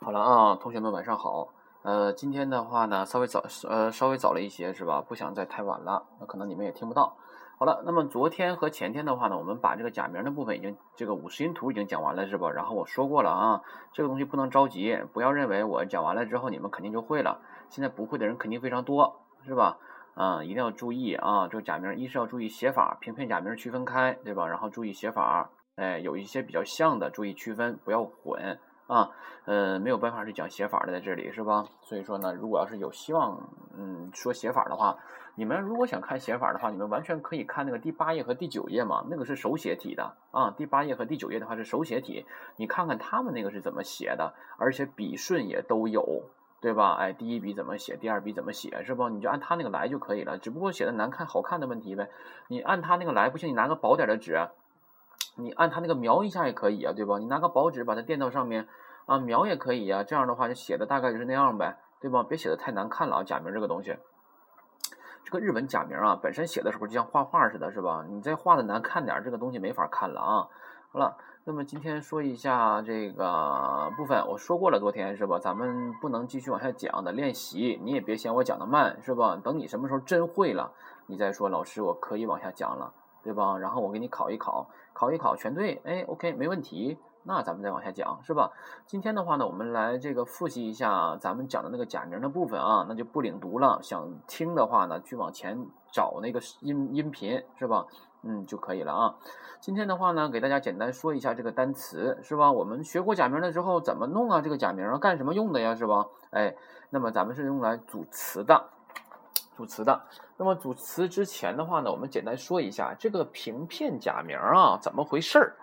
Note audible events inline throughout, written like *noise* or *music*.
好了啊，同学们晚上好。呃，今天的话呢，稍微早呃稍微早了一些是吧？不想再太晚了，那可能你们也听不到。好了，那么昨天和前天的话呢，我们把这个假名的部分已经这个五十音图已经讲完了是吧？然后我说过了啊，这个东西不能着急，不要认为我讲完了之后你们肯定就会了。现在不会的人肯定非常多，是吧？啊，一定要注意啊，这个假名一是要注意写法，平片假名区分开，对吧？然后注意写法，哎，有一些比较像的，注意区分，不要混。啊，呃，没有办法去讲写法的在这里是吧？所以说呢，如果要是有希望，嗯，说写法的话，你们如果想看写法的话，你们完全可以看那个第八页和第九页嘛，那个是手写体的啊。第八页和第九页的话是手写体，你看看他们那个是怎么写的，而且笔顺也都有，对吧？哎，第一笔怎么写，第二笔怎么写，是不？你就按他那个来就可以了，只不过写的难看好看的问题呗。你按他那个来不行，你拿个薄点的纸。你按他那个描一下也可以啊，对吧？你拿个薄纸把它垫到上面啊，描也可以呀。这样的话就写的大概就是那样呗，对吧？别写的太难看了啊。假名这个东西，这个日文假名啊，本身写的时候就像画画似的，是吧？你再画的难看点，这个东西没法看了啊。好了，那么今天说一下这个部分，我说过了，昨天是吧？咱们不能继续往下讲的练习，你也别嫌我讲的慢，是吧？等你什么时候真会了，你再说，老师我可以往下讲了。对吧？然后我给你考一考，考一考全对，哎，OK，没问题。那咱们再往下讲，是吧？今天的话呢，我们来这个复习一下咱们讲的那个假名的部分啊，那就不领读了。想听的话呢，去往前找那个音音频，是吧？嗯，就可以了啊。今天的话呢，给大家简单说一下这个单词，是吧？我们学过假名了之后怎么弄啊？这个假名干什么用的呀？是吧？哎，那么咱们是用来组词的。组词的，那么组词之前的话呢，我们简单说一下这个平片假名啊，怎么回事儿？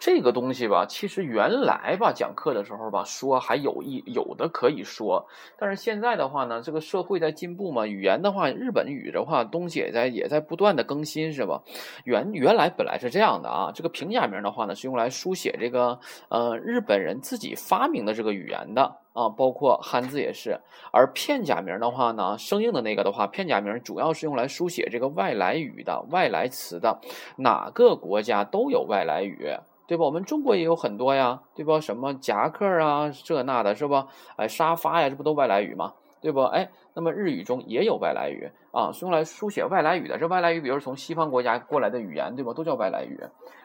这个东西吧，其实原来吧讲课的时候吧说还有一有的可以说，但是现在的话呢，这个社会在进步嘛，语言的话，日本语的话东西也在也在不断的更新，是吧？原原来本来是这样的啊，这个平假名的话呢，是用来书写这个呃日本人自己发明的这个语言的。啊，包括汉字也是，而片假名的话呢，生硬的那个的话，片假名主要是用来书写这个外来语的外来词的，哪个国家都有外来语，对吧？我们中国也有很多呀，对吧？什么夹克啊，这那的，是吧？哎，沙发呀，这不都外来语吗？对不？哎，那么日语中也有外来语啊，是用来书写外来语的。这外来语，比如从西方国家过来的语言，对吧？都叫外来语。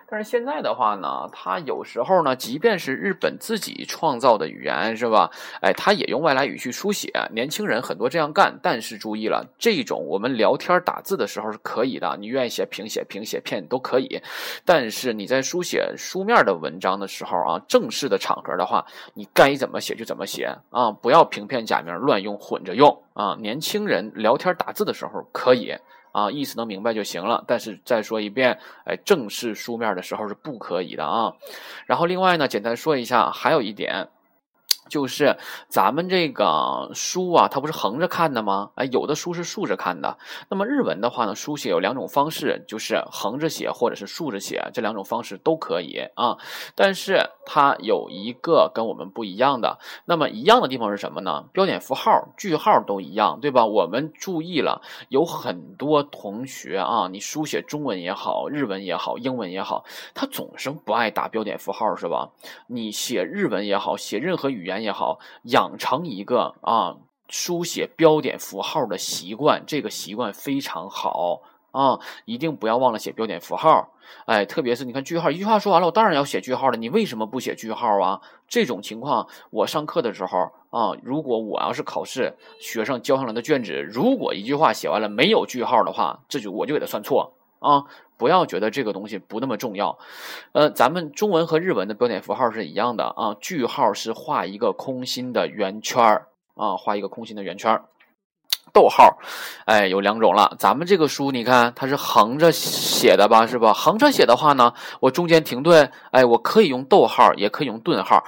但是现在的话呢，它有时候呢，即便是日本自己创造的语言，是吧？哎，它也用外来语去书写。年轻人很多这样干，但是注意了，这种我们聊天打字的时候是可以的，你愿意写平写、平写片都可以。但是你在书写书面的文章的时候啊，正式的场合的话，你该怎么写就怎么写啊，不要平片假名乱用混着用啊。年轻人聊天打字的时候可以。啊，意思能明白就行了。但是再说一遍，哎，正式书面的时候是不可以的啊。然后另外呢，简单说一下，还有一点。就是咱们这个书啊，它不是横着看的吗？哎，有的书是竖着看的。那么日文的话呢，书写有两种方式，就是横着写或者是竖着写，这两种方式都可以啊。但是它有一个跟我们不一样的，那么一样的地方是什么呢？标点符号、句号都一样，对吧？我们注意了，有很多同学啊，你书写中文也好，日文也好，英文也好，他总是不爱打标点符号，是吧？你写日文也好，写任何语言。也好，养成一个啊书写标点符号的习惯，这个习惯非常好啊！一定不要忘了写标点符号。哎，特别是你看句号，一句话说完了，我当然要写句号了。你为什么不写句号啊？这种情况，我上课的时候啊，如果我要是考试，学生交上来的卷子，如果一句话写完了没有句号的话，这就我就给他算错。啊，不要觉得这个东西不那么重要，呃，咱们中文和日文的标点符号是一样的啊，句号是画一个空心的圆圈儿啊，画一个空心的圆圈儿，逗号，哎，有两种了，咱们这个书你看它是横着写的吧，是吧？横着写的话呢，我中间停顿，哎，我可以用逗号，也可以用顿号。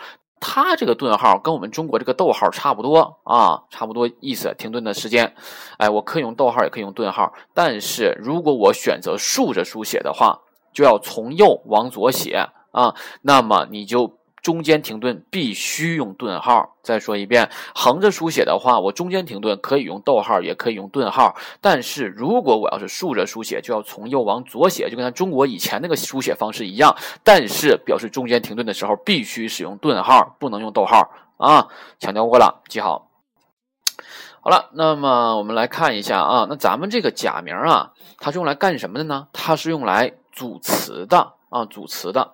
它这个顿号跟我们中国这个逗号差不多啊，差不多意思，停顿的时间。哎，我可以用逗号，也可以用顿号。但是如果我选择竖着书写的话，就要从右往左写啊，那么你就。中间停顿必须用顿号。再说一遍，横着书写的话，我中间停顿可以用逗号，也可以用顿号。但是如果我要是竖着书写，就要从右往左写，就跟咱中国以前那个书写方式一样。但是表示中间停顿的时候，必须使用顿号，不能用逗号啊，强调过了，记好。好了，那么我们来看一下啊，那咱们这个假名啊，它是用来干什么的呢？它是用来组词的啊，组词的。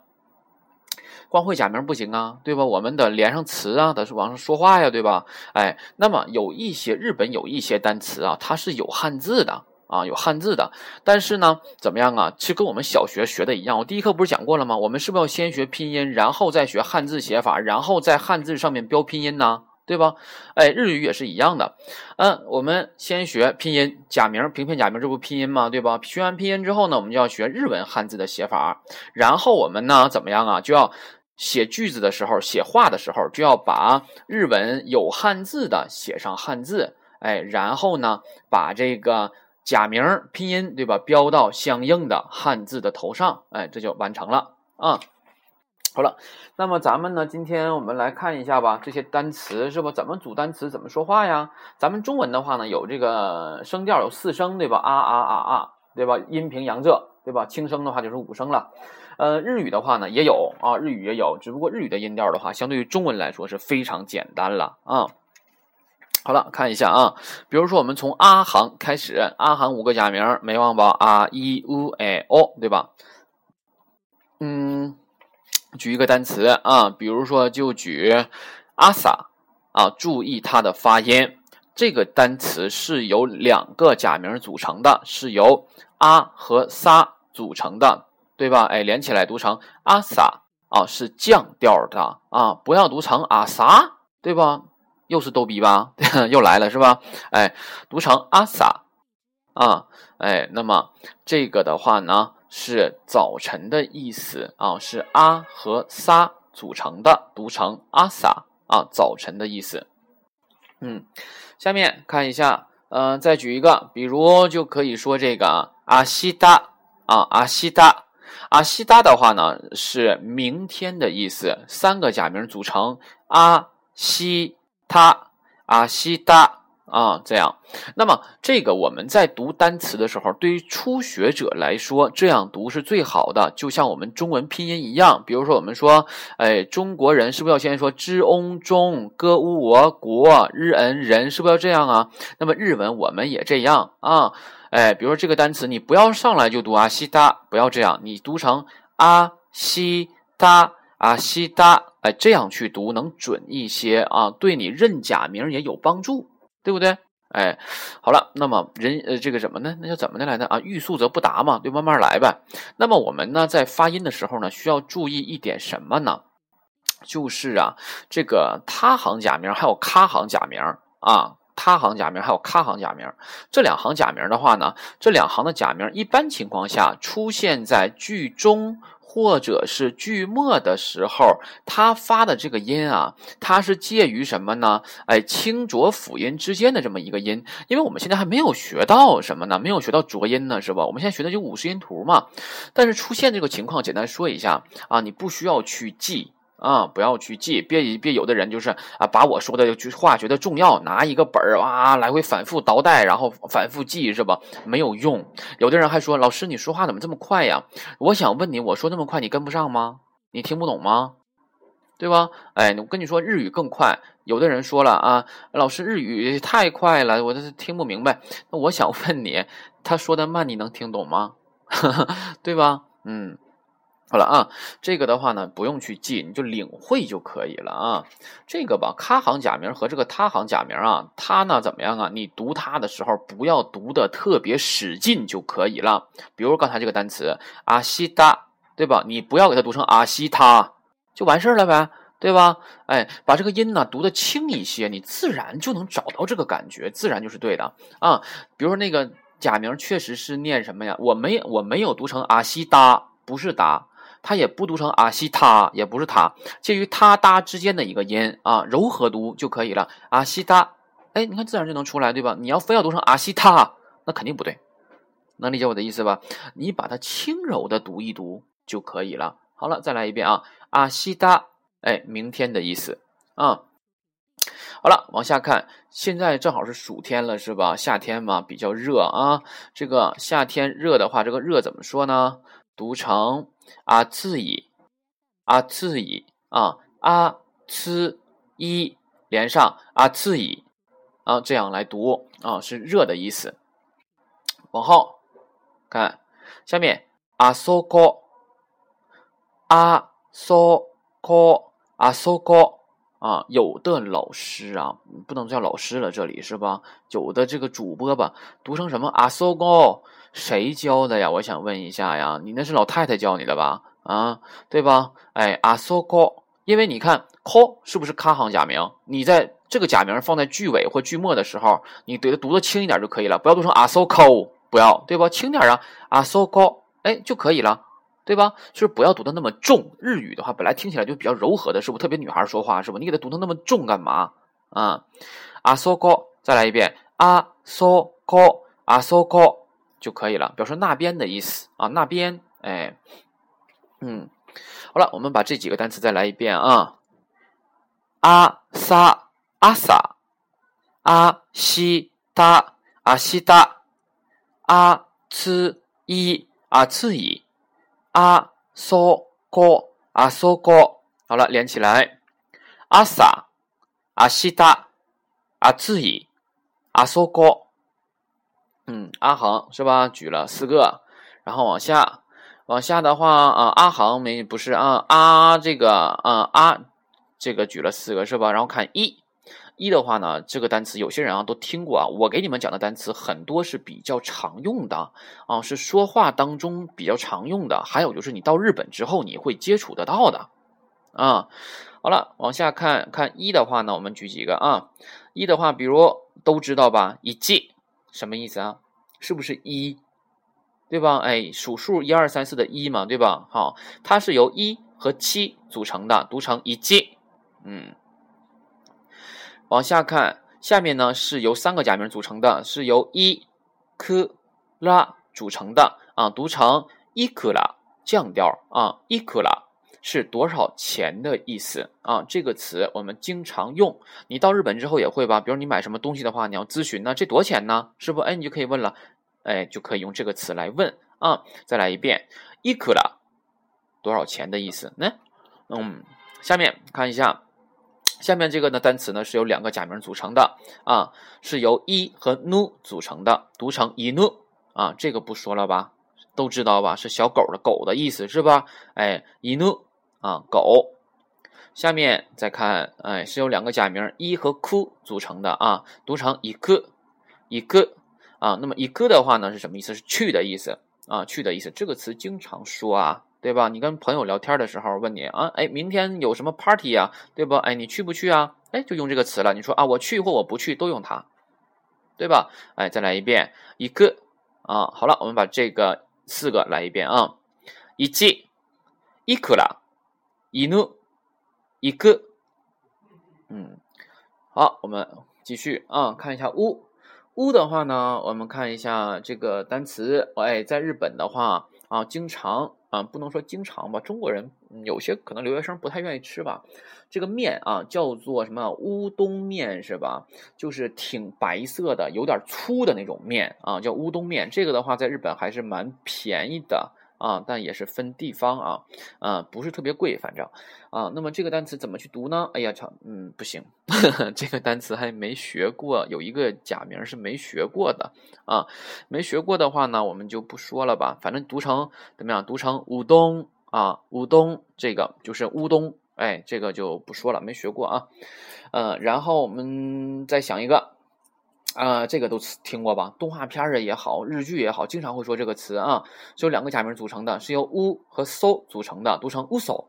光会假名不行啊，对吧？我们得连上词啊，得是往上说话呀，对吧？哎，那么有一些日本有一些单词啊，它是有汉字的啊，有汉字的。但是呢，怎么样啊？其实跟我们小学学的一样，我第一课不是讲过了吗？我们是不是要先学拼音，然后再学汉字写法，然后在汉字上面标拼音呢？对吧？哎，日语也是一样的。嗯，我们先学拼音假名，平片假名，这不拼音吗？对吧？学完拼音之后呢，我们就要学日文汉字的写法。然后我们呢，怎么样啊？就要写句子的时候，写话的时候，就要把日文有汉字的写上汉字。哎，然后呢，把这个假名拼音，对吧？标到相应的汉字的头上。哎，这就完成了啊。好了，那么咱们呢？今天我们来看一下吧，这些单词是吧？怎么组单词？怎么说话呀？咱们中文的话呢，有这个声调有四声，对吧？啊啊啊啊，对吧？阴平阳仄，对吧？轻声的话就是五声了。呃，日语的话呢也有啊，日语也有，只不过日语的音调的话，相对于中文来说是非常简单了啊。好了，看一下啊，比如说我们从阿行开始，阿行五个假名，没忘吧？啊一乌哎哦，对吧？嗯。举一个单词啊，比如说就举阿萨啊，注意它的发音。这个单词是由两个假名组成的，是由阿和萨组成的，对吧？哎，连起来读成阿萨啊，是降调的啊，不要读成阿萨，对吧？又是逗逼吧？*laughs* 又来了是吧？哎，读成阿萨啊，哎，那么这个的话呢？是早晨的意思啊，是阿和撒组成的，读成阿萨啊，早晨的意思。嗯，下面看一下，嗯，再举一个，比如就可以说这个啊阿西达啊，阿西达，阿西达的话呢是明天的意思，三个假名组成阿西他，阿西达。啊，这样，那么这个我们在读单词的时候，对于初学者来说，这样读是最好的，就像我们中文拼音一样。比如说，我们说，哎，中国人是不是要先说 zh ong 中歌乌我国日恩人，是不是要这样啊？那么日文我们也这样啊，哎，比如说这个单词，你不要上来就读阿西达，不要这样，你读成阿西达阿西达，哎，这样去读能准一些啊，对你认假名也有帮助。对不对？哎，好了，那么人呃，这个什么呢？那叫怎么的来的啊？欲速则不达嘛，对慢慢来呗。那么我们呢，在发音的时候呢，需要注意一点什么呢？就是啊，这个他行假名还有咖行假名啊，他行假名还有咖行假名，这两行假名的话呢，这两行的假名一般情况下出现在句中。或者是句末的时候，它发的这个音啊，它是介于什么呢？哎，清浊辅音之间的这么一个音。因为我们现在还没有学到什么呢？没有学到浊音呢，是吧？我们现在学的就五十音图嘛。但是出现这个情况，简单说一下啊，你不需要去记。啊，不要去记，别别有的人就是啊，把我说的句话觉得重要，拿一个本儿哇，来回反复倒带，然后反复记是吧？没有用。有的人还说，老师你说话怎么这么快呀？我想问你，我说那么快你跟不上吗？你听不懂吗？对吧？哎，我跟你说，日语更快。有的人说了啊，老师日语太快了，我这听不明白。那我想问你，他说的慢，你能听懂吗？*laughs* 对吧？嗯。好了啊，这个的话呢，不用去记，你就领会就可以了啊。这个吧，咖行假名和这个他行假名啊，它呢怎么样啊？你读它的时候不要读的特别使劲就可以了。比如刚才这个单词阿西达，对吧？你不要给它读成阿西他，就完事儿了呗，对吧？哎，把这个音呢读的轻一些，你自然就能找到这个感觉，自然就是对的啊。比如说那个假名确实是念什么呀？我没我没有读成阿西达，不是达。它也不读成阿西他，也不是他，介于他哒之间的一个音啊，柔和读就可以了。阿西哒，哎，你看自然就能出来，对吧？你要非要读成阿西他，那肯定不对。能理解我的意思吧？你把它轻柔的读一读就可以了。好了，再来一遍啊，阿西哒，哎，明天的意思啊。好了，往下看，现在正好是暑天了，是吧？夏天嘛，比较热啊。这个夏天热的话，这个热怎么说呢？读成。啊，次乙，啊次乙啊，啊次一连上啊次以啊这样来读啊是热的意思。往后看下面啊搜高啊搜高啊搜高啊有的老师啊不能叫老师了这里是吧？有的这个主播吧读成什么啊搜高谁教的呀？我想问一下呀，你那是老太太教你的吧？啊，对吧？哎，阿苏高，因为你看 “ko” 是不是卡行假名？你在这个假名放在句尾或句末的时候，你给它读的轻一点就可以了，不要读成阿苏高，不要，对吧？轻点啊，阿苏高，哎就可以了，对吧？就是不要读的那么重。日语的话，本来听起来就比较柔和的，是不？特别女孩说话，是不？你给它读的那么重干嘛？啊，阿苏高，再来一遍，阿苏高，阿苏高就可以了，表示那边的意思啊，那边，哎。嗯，好了，我们把这几个单词再来一遍啊。阿萨阿萨阿西达阿西达阿次伊阿次伊阿索高阿索高。好了，连起来。阿萨阿西达阿次伊阿索高。嗯，阿恒是吧？举了四个，然后往下。往下的话啊，阿行没不是啊，阿这个啊阿这个举了四个是吧？然后看一，一的话呢，这个单词有些人啊都听过啊。我给你们讲的单词很多是比较常用的啊，是说话当中比较常用的。还有就是你到日本之后你会接触得到的啊。好了，往下看看一的话呢，我们举几个啊。一的话，比如都知道吧？一季什么意思啊？是不是一？对吧？哎，数数一二三四的一嘛，对吧？好，它是由一和七组成的，读成一季。嗯，往下看，下面呢是由三个假名组成的，是由一、科、拉组成的啊，读成伊克拉，降调啊，伊克拉是多少钱的意思啊？这个词我们经常用，你到日本之后也会吧？比如你买什么东西的话，你要咨询呢，这多少钱呢？是不？哎，你就可以问了。哎，就可以用这个词来问啊！再来一遍，伊克拉多少钱的意思？呢？嗯，下面看一下，下面这个呢单词呢是由两个假名组成的啊，是由一和 nu 组成的，读成伊努啊，这个不说了吧？都知道吧？是小狗的狗的意思是吧？哎，伊努啊，狗。下面再看，哎，是由两个假名一和 ku 组成的啊，读成伊克，伊克。啊，那么一个的话呢是什么意思？是去的意思啊，去的意思。这个词经常说啊，对吧？你跟朋友聊天的时候问你啊，哎，明天有什么 party 呀，对不？哎，你去不去啊？哎，就用这个词了。你说啊，我去或我不去都用它，对吧？哎，再来一遍，一个啊，好了，我们把这个四个来一遍啊，一记，一克拉，一努，一个，嗯，好，我们继续啊，看一下乌。乌的话呢，我们看一下这个单词。哎，在日本的话啊，经常啊，不能说经常吧，中国人有些可能留学生不太愿意吃吧。这个面啊，叫做什么乌冬面是吧？就是挺白色的，有点粗的那种面啊，叫乌冬面。这个的话，在日本还是蛮便宜的。啊，但也是分地方啊，啊，不是特别贵，反正啊，那么这个单词怎么去读呢？哎呀，操，嗯，不行，*laughs* 这个单词还没学过，有一个假名是没学过的啊，没学过的话呢，我们就不说了吧，反正读成怎么样？读成乌冬啊，乌冬，这个就是乌冬，哎，这个就不说了，没学过啊，呃，然后我们再想一个。啊，这个都听过吧？动画片儿也好，日剧也好，经常会说这个词啊，是由两个假名组成的，是由乌和 so 组成的，读成乌 so，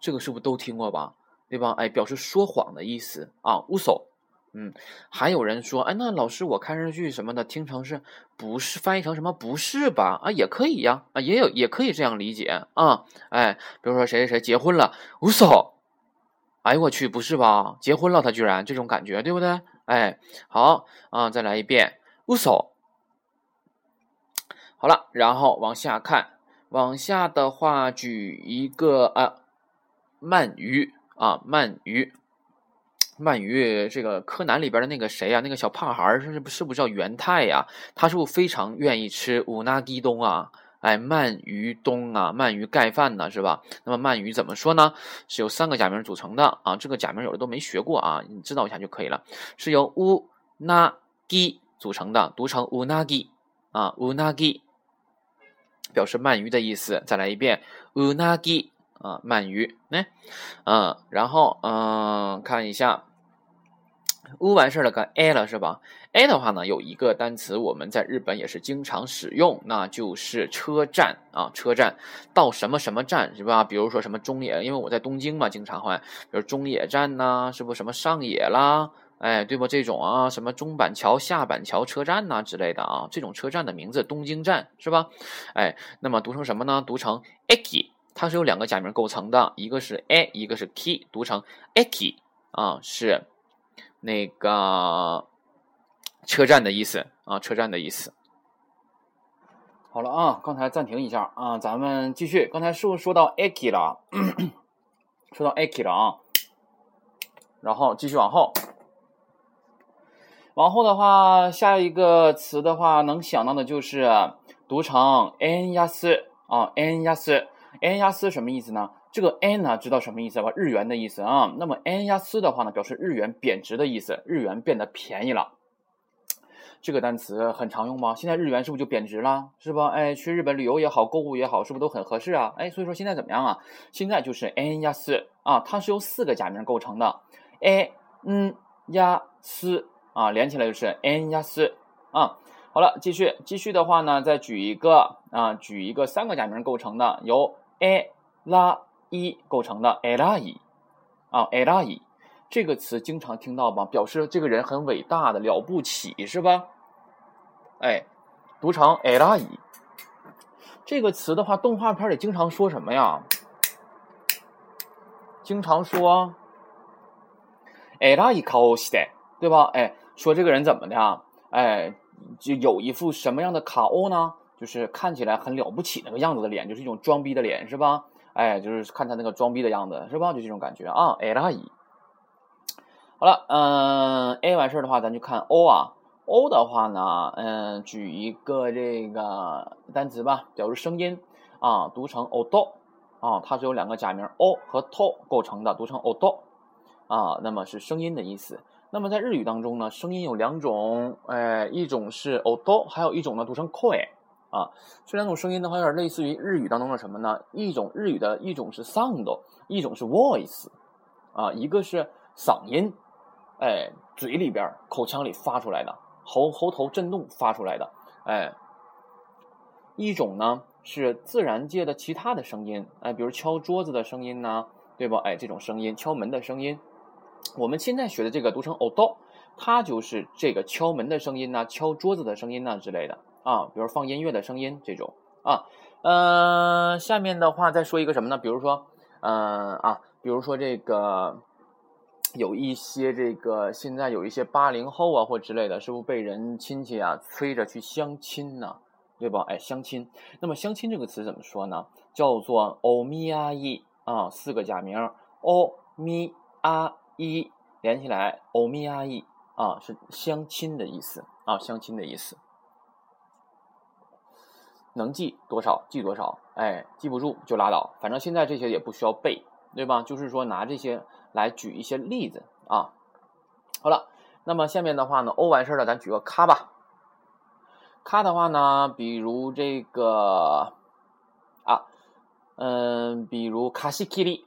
这个是不是都听过吧？对吧？哎，表示说谎的意思啊，乌 so。嗯，还有人说，哎，那老师我看日剧什么的，听成是不是翻译成什么不是吧？啊，也可以呀，啊，也有也可以这样理解啊。哎，比如说谁谁谁结婚了，乌 so，哎呦我去，不是吧？结婚了他居然这种感觉，对不对？哎，好啊，再来一遍，乌索。好了，然后往下看，往下的话举一个啊，鳗鱼啊，鳗鱼，鳗鱼，这个柯南里边的那个谁呀？那个小胖孩是不是不是叫元太呀？他是不是非常愿意吃乌纳基东啊？哎，鳗鱼冬啊，鳗鱼盖饭呢，是吧？那么鳗鱼怎么说呢？是由三个假名组成的啊，这个假名有的都没学过啊，你知道一下就可以了。是由乌那基组成的，读成乌那基啊，乌那基表示鳗鱼的意思。再来一遍，乌那基啊，鳗鱼，来，嗯，然后嗯，看一下。乌完事儿了，个 a 了是吧？a 的话呢，有一个单词我们在日本也是经常使用，那就是车站啊，车站到什么什么站是吧？比如说什么中野，因为我在东京嘛，经常会，比如中野站呐，是不什么上野啦，哎，对不？这种啊，什么中板桥、下板桥车站呐之类的啊，这种车站的名字，东京站是吧？哎，那么读成什么呢？读成 eki，它是由两个假名构成的，一个是 a，一个是 k，读成 eki 啊，是。那个车站的意思啊，车站的意思。好了啊，刚才暂停一下啊，咱们继续。刚才是不是说到 aki 了？说到 aki 了 *clears throat* 啊，然后继续往后。往后的话，下一个词的话，能想到的就是读成 en yas 啊，en yas，en yas 什么意思呢？这个 n 呢，知道什么意思吧？日元的意思啊。那么 n 压斯的话呢，表示日元贬值的意思，日元变得便宜了。这个单词很常用吗？现在日元是不是就贬值了？是吧？哎，去日本旅游也好，购物也好，是不是都很合适啊？哎，所以说现在怎么样啊？现在就是 n 压斯啊，它是由四个假名构成的，a n 压斯啊，连起来就是 n 压斯啊。好了，继续继续的话呢，再举一个啊，举一个三个假名构成的，由 a 拉。一构成的 e l a 啊 e l a 这个词经常听到吧？表示这个人很伟大的了不起，是吧？哎，读成 e l a 这个词的话，动画片里经常说什么呀？经常说 e l a 考西的，对吧？哎，说这个人怎么的？哎，就有一副什么样的卡欧呢？就是看起来很了不起那个样子的脸，就是一种装逼的脸，是吧？哎，就是看他那个装逼的样子，是吧？就这种感觉啊。哎拉伊，好了，嗯，A 完事儿的话，咱就看 O 啊。O 的话呢，嗯，举一个这个单词吧，表示声音啊，读成 odo 啊，它是由两个假名 o 和 to 构成的，读成 odo 啊，那么是声音的意思。那么在日语当中呢，声音有两种，哎，一种是 odo，还有一种呢读成 koi。啊，这两种声音的话，有点类似于日语当中的什么呢？一种日语的一种是 sound，一种是 voice，啊，一个是嗓音，哎，嘴里边口腔里发出来的，喉喉头震动发出来的，哎，一种呢是自然界的其他的声音，哎，比如敲桌子的声音呢，对吧？哎，这种声音，敲门的声音，我们现在学的这个读成 o d 它就是这个敲门的声音呢，敲桌子的声音呢之类的。啊，比如放音乐的声音这种啊，呃，下面的话再说一个什么呢？比如说，嗯啊，比如说这个有一些这个现在有一些八零后啊或之类的，是不是被人亲戚啊催着去相亲呢？对吧？哎，相亲。那么相亲这个词怎么说呢？叫做欧米阿伊啊，四个假名欧米阿伊连起来，欧米阿伊啊是相亲的意思啊，相亲的意思。能记多少记多少，哎，记不住就拉倒，反正现在这些也不需要背，对吧？就是说拿这些来举一些例子啊。好了，那么下面的话呢，O 完事儿了，咱举个卡吧。卡的话呢，比如这个啊，嗯，比如卡西基里，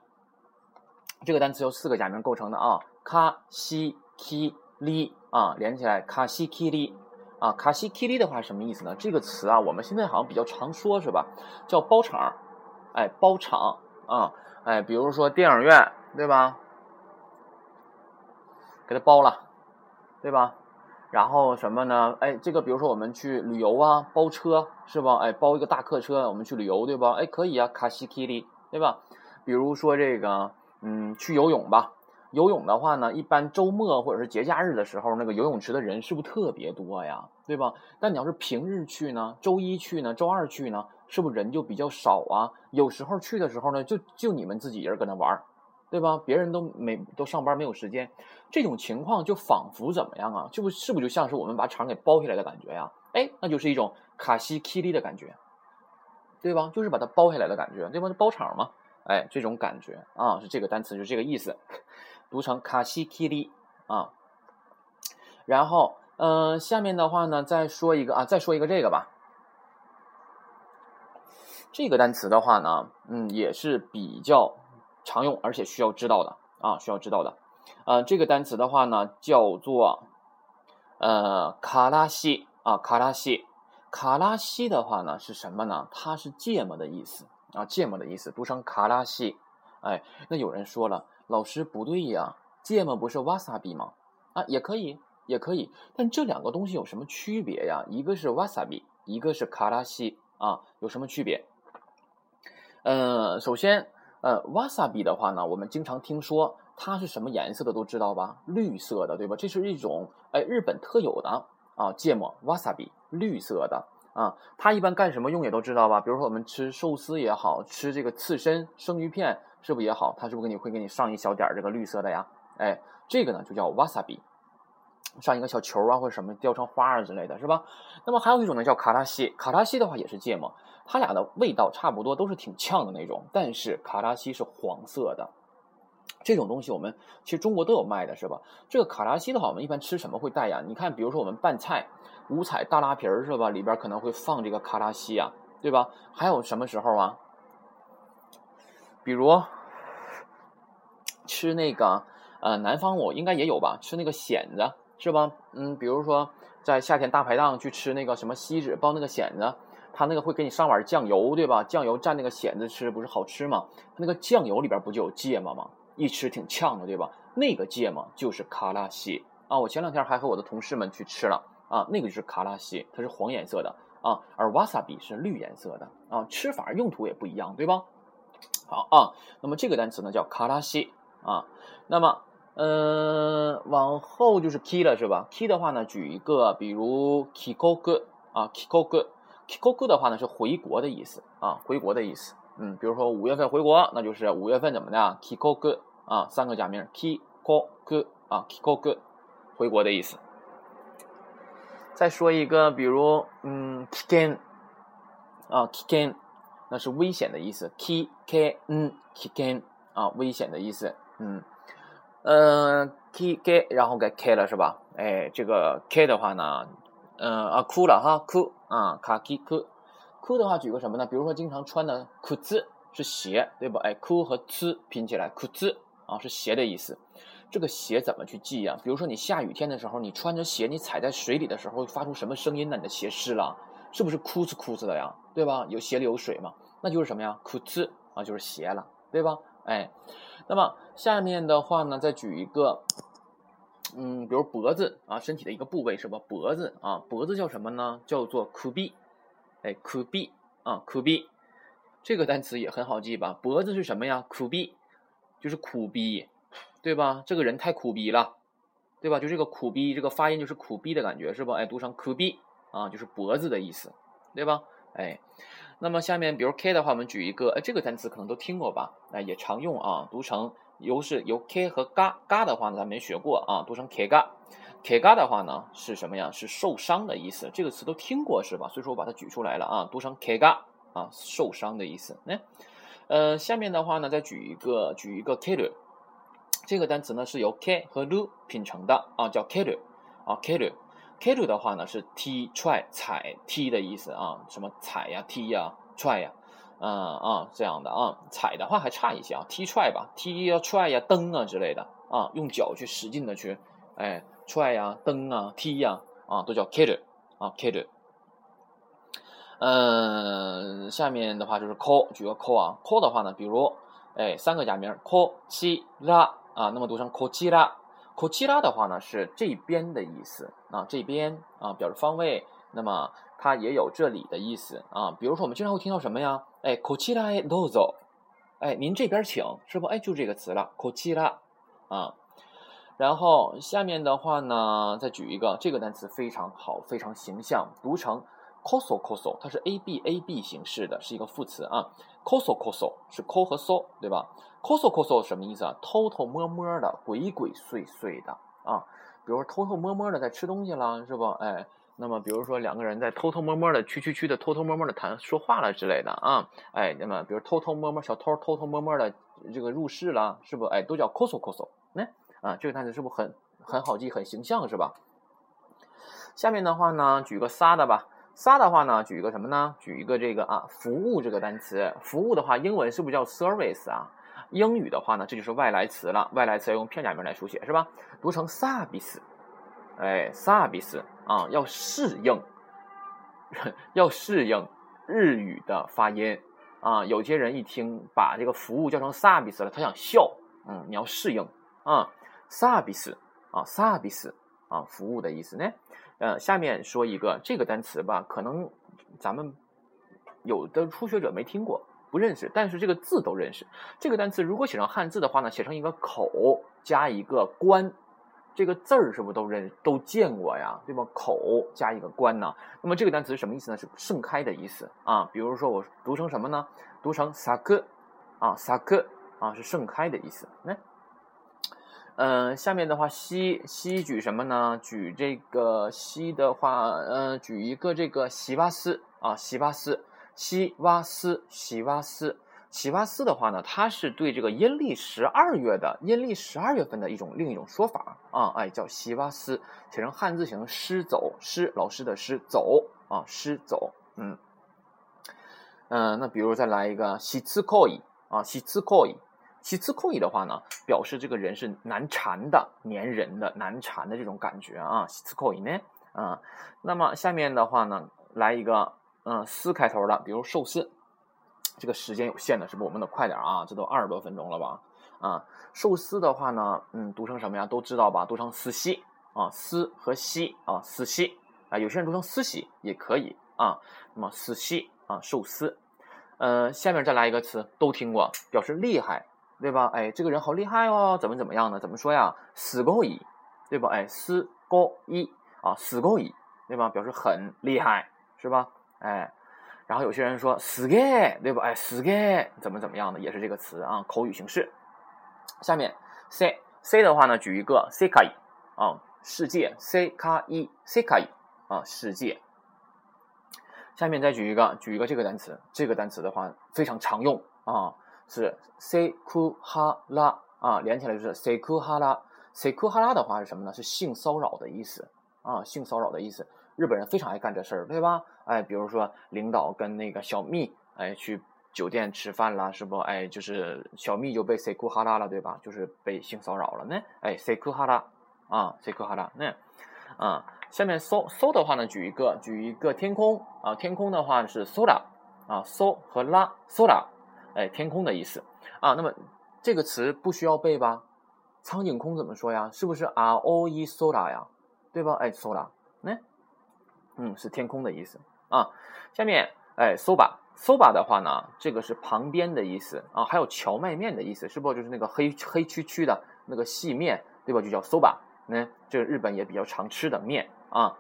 这个单词由四个假名构成的啊，卡西基里啊，连起来卡西基里。啊，卡西 K 里的话什么意思呢？这个词啊，我们现在好像比较常说，是吧？叫包场，哎，包场啊，哎，比如说电影院，对吧？给他包了，对吧？然后什么呢？哎，这个比如说我们去旅游啊，包车是吧？哎，包一个大客车，我们去旅游，对吧？哎，可以啊，卡西 K 里，对吧？比如说这个，嗯，去游泳吧。游泳的话呢，一般周末或者是节假日的时候，那个游泳池的人是不是特别多呀？对吧？但你要是平日去呢，周一去呢，周二去呢，是不是人就比较少啊？有时候去的时候呢，就就你们自己人搁那玩对吧？别人都没都上班没有时间，这种情况就仿佛怎么样啊？就不是不就像是我们把场给包下来的感觉呀？哎，那就是一种卡西 K 利的感觉。对吧？就是把它包下来的感觉，对吧？包场嘛，哎，这种感觉啊，是这个单词，就这个意思，读成卡西基里啊。然后，嗯，下面的话呢，再说一个啊，再说一个这个吧。这个单词的话呢，嗯，也是比较常用，而且需要知道的啊，需要知道的。呃，这个单词的话呢，叫做呃卡拉西啊，卡拉西，卡拉西的话呢是什么呢？它是芥末的意思啊，芥末的意思，读成卡拉西。哎，那有人说了，老师不对呀，芥末不是瓦萨比吗？啊，也可以，也可以，但这两个东西有什么区别呀？一个是瓦萨比，一个是卡拉西啊，有什么区别？嗯，首先，呃，wasabi 的话呢，我们经常听说它是什么颜色的，都知道吧？绿色的，对吧？这是一种哎日本特有的啊芥末，wasabi 绿色的啊，它一般干什么用也都知道吧？比如说我们吃寿司也好吃这个刺身、生鱼片，是不是也好？它是不是给你会给你上一小点这个绿色的呀？哎，这个呢就叫 wasabi。上一个小球啊，或者什么雕成花儿之类的是吧？那么还有一种呢，叫卡拉西。卡拉西的话也是芥末，它俩的味道差不多，都是挺呛的那种。但是卡拉西是黄色的，这种东西我们其实中国都有卖的是吧？这个卡拉西的话，我们一般吃什么会带呀？你看，比如说我们拌菜，五彩大拉皮儿是吧？里边可能会放这个卡拉西呀，对吧？还有什么时候啊？比如吃那个呃，南方我应该也有吧？吃那个蚬子。是吧？嗯，比如说在夏天大排档去吃那个什么锡纸包那个蚬子，他那个会给你上碗酱油，对吧？酱油蘸那个蚬子吃不是好吃吗？那个酱油里边不就有芥末吗？一吃挺呛的，对吧？那个芥末就是卡拉西啊！我前两天还和我的同事们去吃了啊，那个就是卡拉西，它是黄颜色的啊，而瓦萨比是绿颜色的啊，吃法用途也不一样，对吧？好啊，那么这个单词呢叫卡拉西啊，那么。嗯，往后就是 key 了，是吧？key 的话呢，举一个，比如 kikoku 啊，kikoku，kikoku 的话呢是回国的意思啊，回国的意思。嗯，比如说五月份回国，那就是五月份怎么的？kikoku 啊，三个假名 kikoku 啊，kikoku 回国的意思。再说一个，比如嗯，kiken 啊，kiken 那是危险的意思。k k n kiken 啊，危险的意思，嗯。嗯，k k 然后该 k 了是吧？哎，这个 k 的话呢，嗯啊，哭了哈，哭。啊，卡 k 哭，哭的话举个什么呢？比如说经常穿的裤子是鞋，对吧？哎，哭和呲拼起来，裤子。啊是鞋的意思。这个鞋怎么去记呀？比如说你下雨天的时候，你穿着鞋，你踩在水里的时候发出什么声音呢？你的鞋湿了，是不是哭呲哭呲的呀？对吧？有鞋里有水嘛？那就是什么呀？裤子啊，就是鞋了，对吧？哎。那么下面的话呢，再举一个，嗯，比如脖子啊，身体的一个部位是吧？脖子啊，脖子叫什么呢？叫做 kubi，哎，kubi 啊，kubi，这个单词也很好记吧？脖子是什么呀？kubi，就是苦逼，对吧？这个人太苦逼了，对吧？就这个苦逼，这个发音就是苦逼的感觉是吧？哎，读成苦逼啊，就是脖子的意思，对吧？哎。那么下面，比如 k 的话，我们举一个，哎，这个单词可能都听过吧？哎，也常用啊，读成由是由 k 和嘎嘎的话呢，咱没学过啊，读成 k 嘎，k 嘎的话呢是什么呀？是受伤的意思，这个词都听过是吧？所以说我把它举出来了啊，读成 k 嘎啊，受伤的意思。那，呃，下面的话呢，再举一个，举一个 k l 这个单词呢是由 k 和 lu 拼成的啊，叫 k l 啊 k l k 的话呢是踢踹踩踢的意思啊，什么踩呀踢呀踹呀，嗯啊这样的啊，踩的话还差一些啊，踢踹吧，踢呀踹呀蹬啊之类的啊，用脚去使劲的去哎踹呀蹬啊踢呀啊都叫 k 啊 k 嗯，下面的话就是 call，举个 call 啊，call 的话呢，比如哎三个假名 call 七拉啊，那么读成 call 七拉。こちら的话呢是这边的意思啊，这边啊表示方位，那么它也有这里的意思啊。比如说我们经常会听到什么呀？哎，こちらへどうぞ，哎，您这边请，是不？哎，就这个词了，こちら啊。然后下面的话呢，再举一个，这个单词非常好，非常形象，读成 coso coso，它是 a b a b 形式的，是一个副词啊。coso coso 是 ko 和 so，对吧？抠搜抠搜什么意思啊？偷偷摸摸的，鬼鬼祟祟的啊！比如说偷偷摸摸的在吃东西了，是不？哎，那么比如说两个人在偷偷摸摸的、屈屈屈的、偷偷摸摸的谈说话了之类的啊，哎，那么比如偷偷摸摸小偷偷偷摸摸的这个入室了，是不？哎，都叫 coso coso 那啊，这个单词是不是很很好记、很形象，是吧？下面的话呢，举个仨的吧。仨的话呢，举一个什么呢？举一个这个啊，服务这个单词。服务的话，英文是不是叫 service 啊？英语的话呢，这就是外来词了。外来词要用片假名来书写，是吧？读成 service，哎，service 啊，要适应，*laughs* 要适应日语的发音啊。有些人一听把这个服务叫成 service 了，他想笑。嗯，你要适应啊，service 啊，service 啊，服务的意思呢。呃，下面说一个这个单词吧，可能咱们有的初学者没听过，不认识，但是这个字都认识。这个单词如果写成汉字的话呢，写成一个口加一个关，这个字儿是不是都认都见过呀？对吧？口加一个关呢？那么这个单词是什么意思呢？是盛开的意思啊。比如说我读成什么呢？读成萨克啊，萨克啊，是盛开的意思。来。嗯下面的话，西西举什么呢？举这个西的话，嗯，举一个这个西巴斯啊，西巴斯，西瓦斯，西瓦斯，西瓦斯的话呢，它是对这个阴历十二月的阴历十二月份的一种另一种说法啊，哎，叫西瓦斯，写成汉字写成师走，师老师的师走啊，师走，嗯，嗯，那比如再来一个西次可以啊，西次可以。其次扣以的话呢，表示这个人是难缠的、粘人的、难缠的这种感觉啊。其次扣以呢，啊，那么下面的话呢，来一个嗯，司开头的，比如寿司，这个时间有限的，是不？我们得快点啊，这都二十多分钟了吧？啊，寿司的话呢，嗯，读成什么呀？都知道吧？读成司西啊，司和西啊，司西啊，有些人读成司西也可以啊。那么司西啊，寿司，呃，下面再来一个词，都听过，表示厉害。对吧？哎，这个人好厉害哦，怎么怎么样呢？怎么说呀？死够一，对吧？哎，死够一啊，死够一，对吧？表示很厉害，是吧？哎，然后有些人说死给，对吧？哎，死给怎么怎么样的，也是这个词啊，口语形式。下面 c c 的话呢，举一个 c 卡伊啊，世界 c 卡伊 c 卡伊啊，世界。下面再举一个，举一个这个单词，这个单词的话非常常用啊。是 seku 哈拉啊，连起来就是 seku 哈拉。seku 哈拉的话是什么呢？是性骚扰的意思啊，性骚扰的意思。日本人非常爱干这事儿，对吧？哎，比如说领导跟那个小蜜哎去酒店吃饭啦，是不？哎，就是小蜜就被 seku 哈拉了，对吧？就是被性骚扰了呢。哎，seku 哈拉啊，seku 哈拉那啊。下面 so so 的话呢，举一个举一个天空啊，天空的话是 sora 啊，so 和拉 sora。哎，天空的意思啊，那么这个词不需要背吧？苍井空怎么说呀？是不是 R O E SORA 呀？对吧？哎，SORA，那嗯，是天空的意思啊。下面哎，SOBA，SOBA 的话呢，这个是旁边的意思啊，还有荞麦面的意思，是不？就是那个黑黑黢黢的那个细面，对吧？就叫 SOBA，那这个日本也比较常吃的面啊。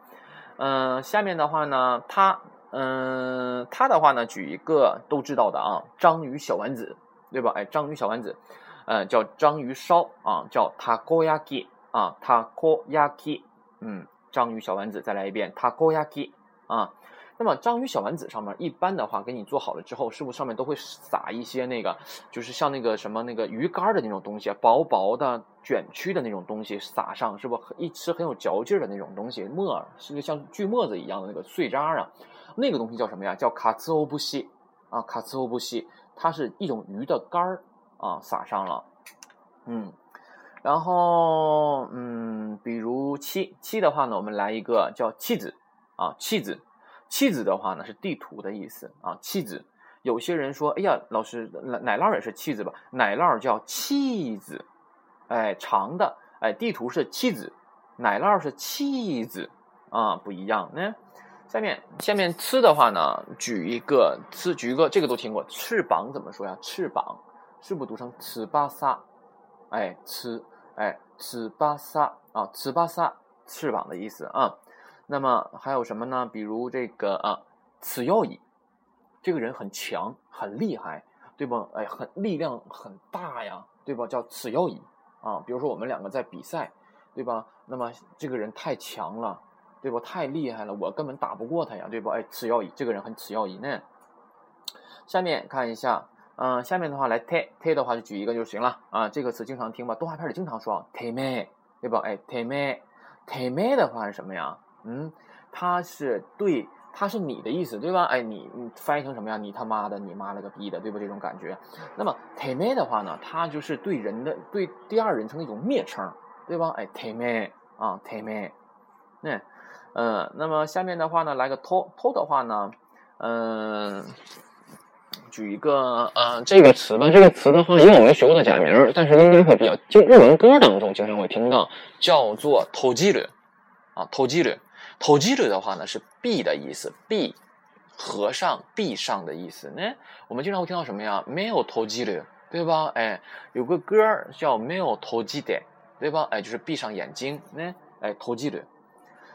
嗯，下面的话呢，它。嗯，它的话呢，举一个都知道的啊，章鱼小丸子，对吧？哎，章鱼小丸子，呃，叫章鱼烧啊，叫 takoyaki 啊，takoyaki，嗯，章鱼小丸子，再来一遍 takoyaki 啊。那么章鱼小丸子上面一般的话，给你做好了之后，是不是上面都会撒一些那个，就是像那个什么那个鱼干的那种东西，薄薄的卷曲的那种东西撒上，是不一吃很有嚼劲的那种东西，沫是不是像锯沫子一样的那个碎渣啊。那个东西叫什么呀？叫卡兹欧布西啊，卡兹欧布西，它是一种鱼的肝儿啊，撒上了，嗯，然后嗯，比如七七的话呢，我们来一个叫弃子啊，弃子，弃子的话呢是地图的意思啊，弃子。有些人说，哎呀，老师奶奶酪也是弃子吧？奶酪叫弃子，哎，长的，哎，地图是弃子，奶酪是弃子啊，不一样呢。下面下面吃的话呢，举一个吃，举一个这个都听过，翅膀怎么说呀？翅膀是不读成吃巴萨？哎，吃，哎，吃巴萨啊，吃巴萨，翅膀的意思啊。那么还有什么呢？比如这个啊，此要矣，这个人很强，很厉害，对吧？哎，很力量很大呀，对吧？叫此要矣啊。比如说我们两个在比赛，对吧？那么这个人太强了。对不？太厉害了，我根本打不过他呀，对不？哎，次要义，这个人很次要义呢。下面看一下，嗯，下面的话来 te te 的话就举一个就行了啊。这个词经常听吧，动画片里经常说 te me，对吧？哎，te me te me 的话是什么呀？嗯，它是对，它是你的意思，对吧？哎，你你翻译成什么呀？你他妈的，你妈了个逼的，对不？这种感觉。那么 te me 的话呢，它就是对人的对第二人称的一种蔑称，对吧？哎，te me 啊，te me，那嗯，那么下面的话呢，来个 to to 的话呢，嗯。举一个呃这个词吧，这个词的话，因为我没学过的假名，但是应该会比较就日文歌当中经常会听到，叫做投机的啊，投机的，投机的的话呢是闭的意思，闭合上闭上的意思呢。我们经常会听到什么呀？没有投机的，对吧？哎，有个歌叫没有投机的，对吧？哎，就是闭上眼睛呢，哎，投机的。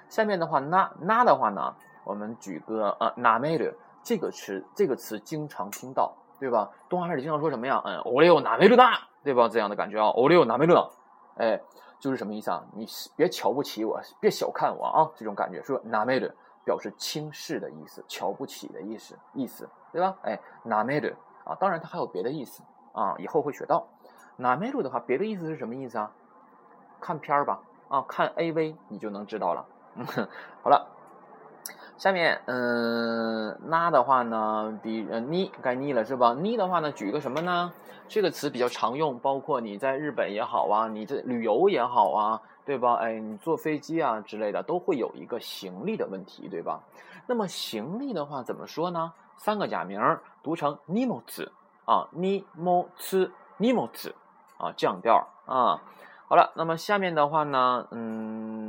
下面的话，那那的话呢，我们举个呃那没的。这个词，这个词经常听到，对吧？动画片里经常说什么呀？嗯，我有哪没路大，对吧？这样的感觉啊，我有哪没路大，哎，就是什么意思啊？你别瞧不起我，别小看我啊，这种感觉。说哪没的表示轻视的意思，瞧不起的意思，意思，对吧？哎，哪没的啊？当然它还有别的意思啊，以后会学到。哪没路的话，别的意思是什么意思啊？看片儿吧，啊，看 AV 你就能知道了。嗯 *laughs* 好了。下面，嗯，那的话呢，比呃，你该腻了是吧？腻的话呢，举个什么呢？这个词比较常用，包括你在日本也好啊，你这旅游也好啊，对吧？哎，你坐飞机啊之类的，都会有一个行李的问题，对吧？那么行李的话怎么说呢？三个假名读成 nimots 啊，nimots，nimots 啊，降调啊。好了，那么下面的话呢，嗯。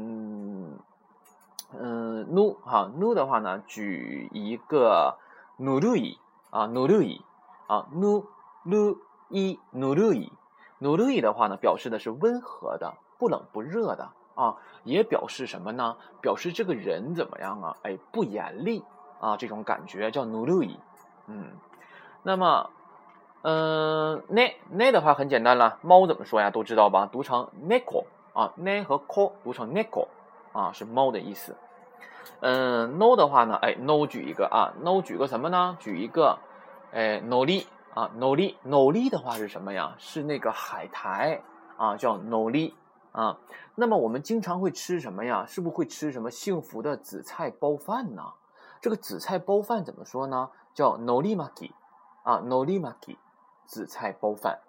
嗯，nu 哈，nu 的话呢，举一个 nu lu i 啊，nu lu i 啊，nu lu i nu lu i nu lu i 的话呢，表示的是温和的，不冷不热的啊，也表示什么呢？表示这个人怎么样啊？哎，不严厉啊，这种感觉叫 nu lu i。嗯，那么，嗯，ne ne 的话很简单了，猫怎么说呀？都知道吧？读成 neko 啊，ne 和 ko 读成 neko。啊，是猫的意思。嗯，no 的话呢，哎，no 举一个啊，no 举个什么呢？举一个，哎，no 力啊，no 力，no 力的话是什么呀？是那个海苔啊，叫 no 力啊。那么我们经常会吃什么呀？是不是会吃什么幸福的紫菜包饭呢？这个紫菜包饭怎么说呢？叫 no 力 maki 啊，no 力 maki，紫菜包饭。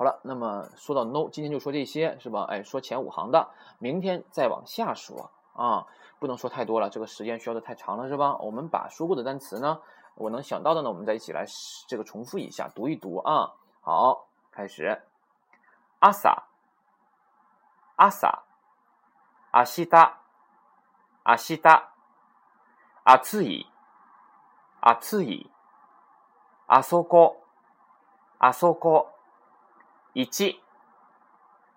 好了那么说到 no 今天就说这些是吧？哎说前五行的明天再往下说啊不能说太多了这个时间需要的太长了是吧？我们把说过的单词呢我能想到的呢我们再一起来这个重复一下读一读啊。好开始。Asa asa a ci da a ci da a ci a ci a sogo asogo 一、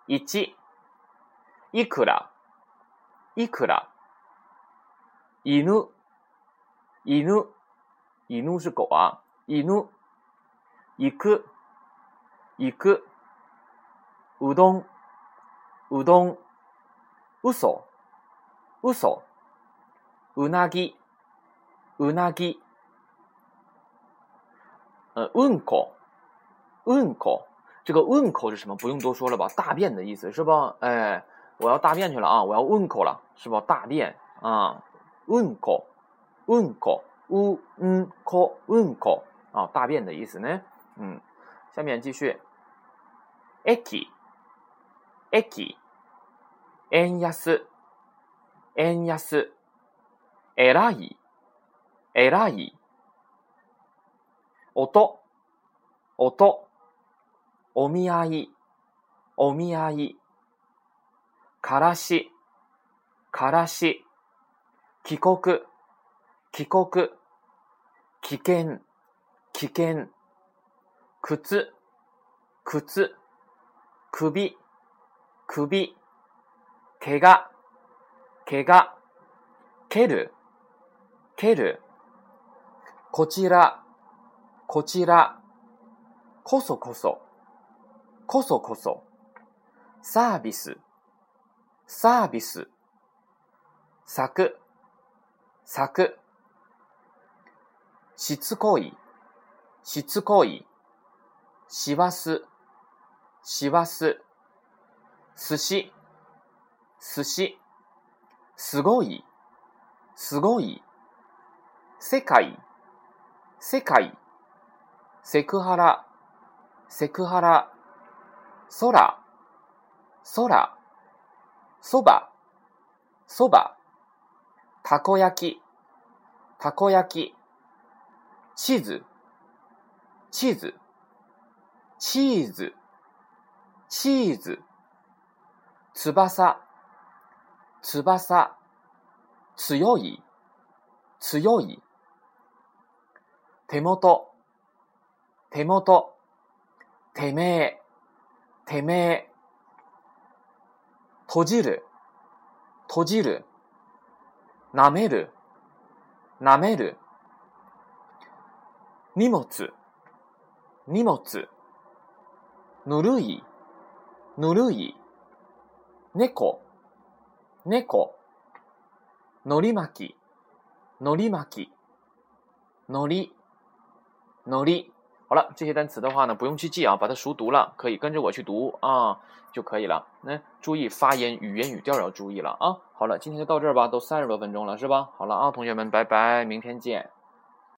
一、いくら、いくら、犬、犬、犬是狗啊。犬、行く、行く、うどん、うどん、嘘、嘘、うなぎ、うなぎ、うんこ、うんこ、这个问口是什么？不用多说了吧，大便的意思是吧？哎，我要大便去了啊，我要问口了，是吧？大便啊，问口，问口，呜嗯口，问口啊，大便的意思呢？嗯，下面继续。eki，eki，円安，円安，偉い，偉い，音，音。お見合い、お見合い、からし、からし、帰国、帰国、危険、危険、靴、靴、首、首、怪我、怪我、蹴る、蹴る、こちら、こちら、こそこそ、こそこそ、サービス、サービス、咲く、咲く。しつこい、しつこい。しわす、しわす。寿司、寿司。すごい、すごい。世界、世界。セクハラ、セクハラ。空、空。そば、そば。たこ焼き、たこ焼き。チーズ、チーズ。チーズ、チーズ。翼、翼。強い、強い。手元、手元。てめえ、てめえ。閉じる、閉じる。舐める、舐める。荷物、荷物。ぬるい、ぬるい。猫、猫。のり巻き、のり巻き。のり、のり。好了，这些单词的话呢，不用去记啊，把它熟读了，可以跟着我去读啊就可以了。那注意发音、语言、语调要注意了啊。好了，今天就到这儿吧，都三十多分钟了，是吧？好了啊，同学们，拜拜，明天见。